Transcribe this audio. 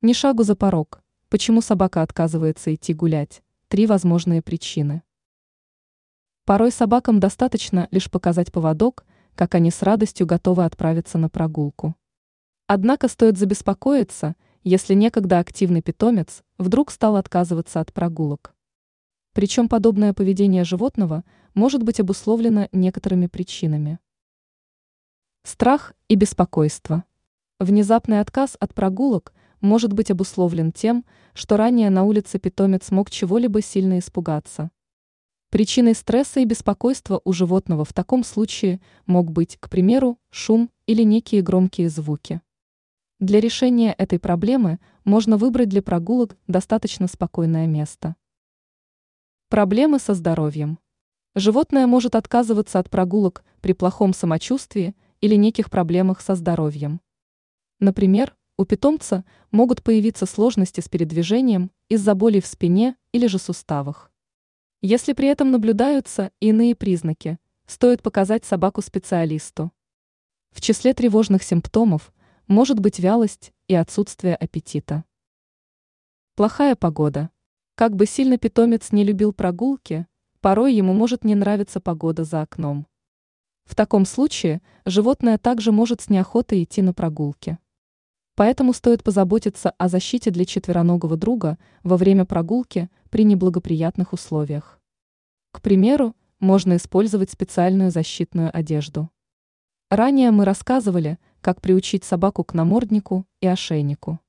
Ни шагу за порог. Почему собака отказывается идти гулять? Три возможные причины. Порой собакам достаточно лишь показать поводок, как они с радостью готовы отправиться на прогулку. Однако стоит забеспокоиться, если некогда активный питомец вдруг стал отказываться от прогулок. Причем подобное поведение животного может быть обусловлено некоторыми причинами. Страх и беспокойство. Внезапный отказ от прогулок может быть обусловлен тем, что ранее на улице питомец мог чего-либо сильно испугаться. Причиной стресса и беспокойства у животного в таком случае мог быть, к примеру, шум или некие громкие звуки. Для решения этой проблемы можно выбрать для прогулок достаточно спокойное место. Проблемы со здоровьем. Животное может отказываться от прогулок при плохом самочувствии или неких проблемах со здоровьем. Например, у питомца могут появиться сложности с передвижением из-за болей в спине или же суставах. Если при этом наблюдаются иные признаки, стоит показать собаку специалисту. В числе тревожных симптомов может быть вялость и отсутствие аппетита. Плохая погода. Как бы сильно питомец не любил прогулки, порой ему может не нравиться погода за окном. В таком случае животное также может с неохотой идти на прогулки. Поэтому стоит позаботиться о защите для четвероногого друга во время прогулки при неблагоприятных условиях. К примеру, можно использовать специальную защитную одежду. Ранее мы рассказывали, как приучить собаку к наморднику и ошейнику.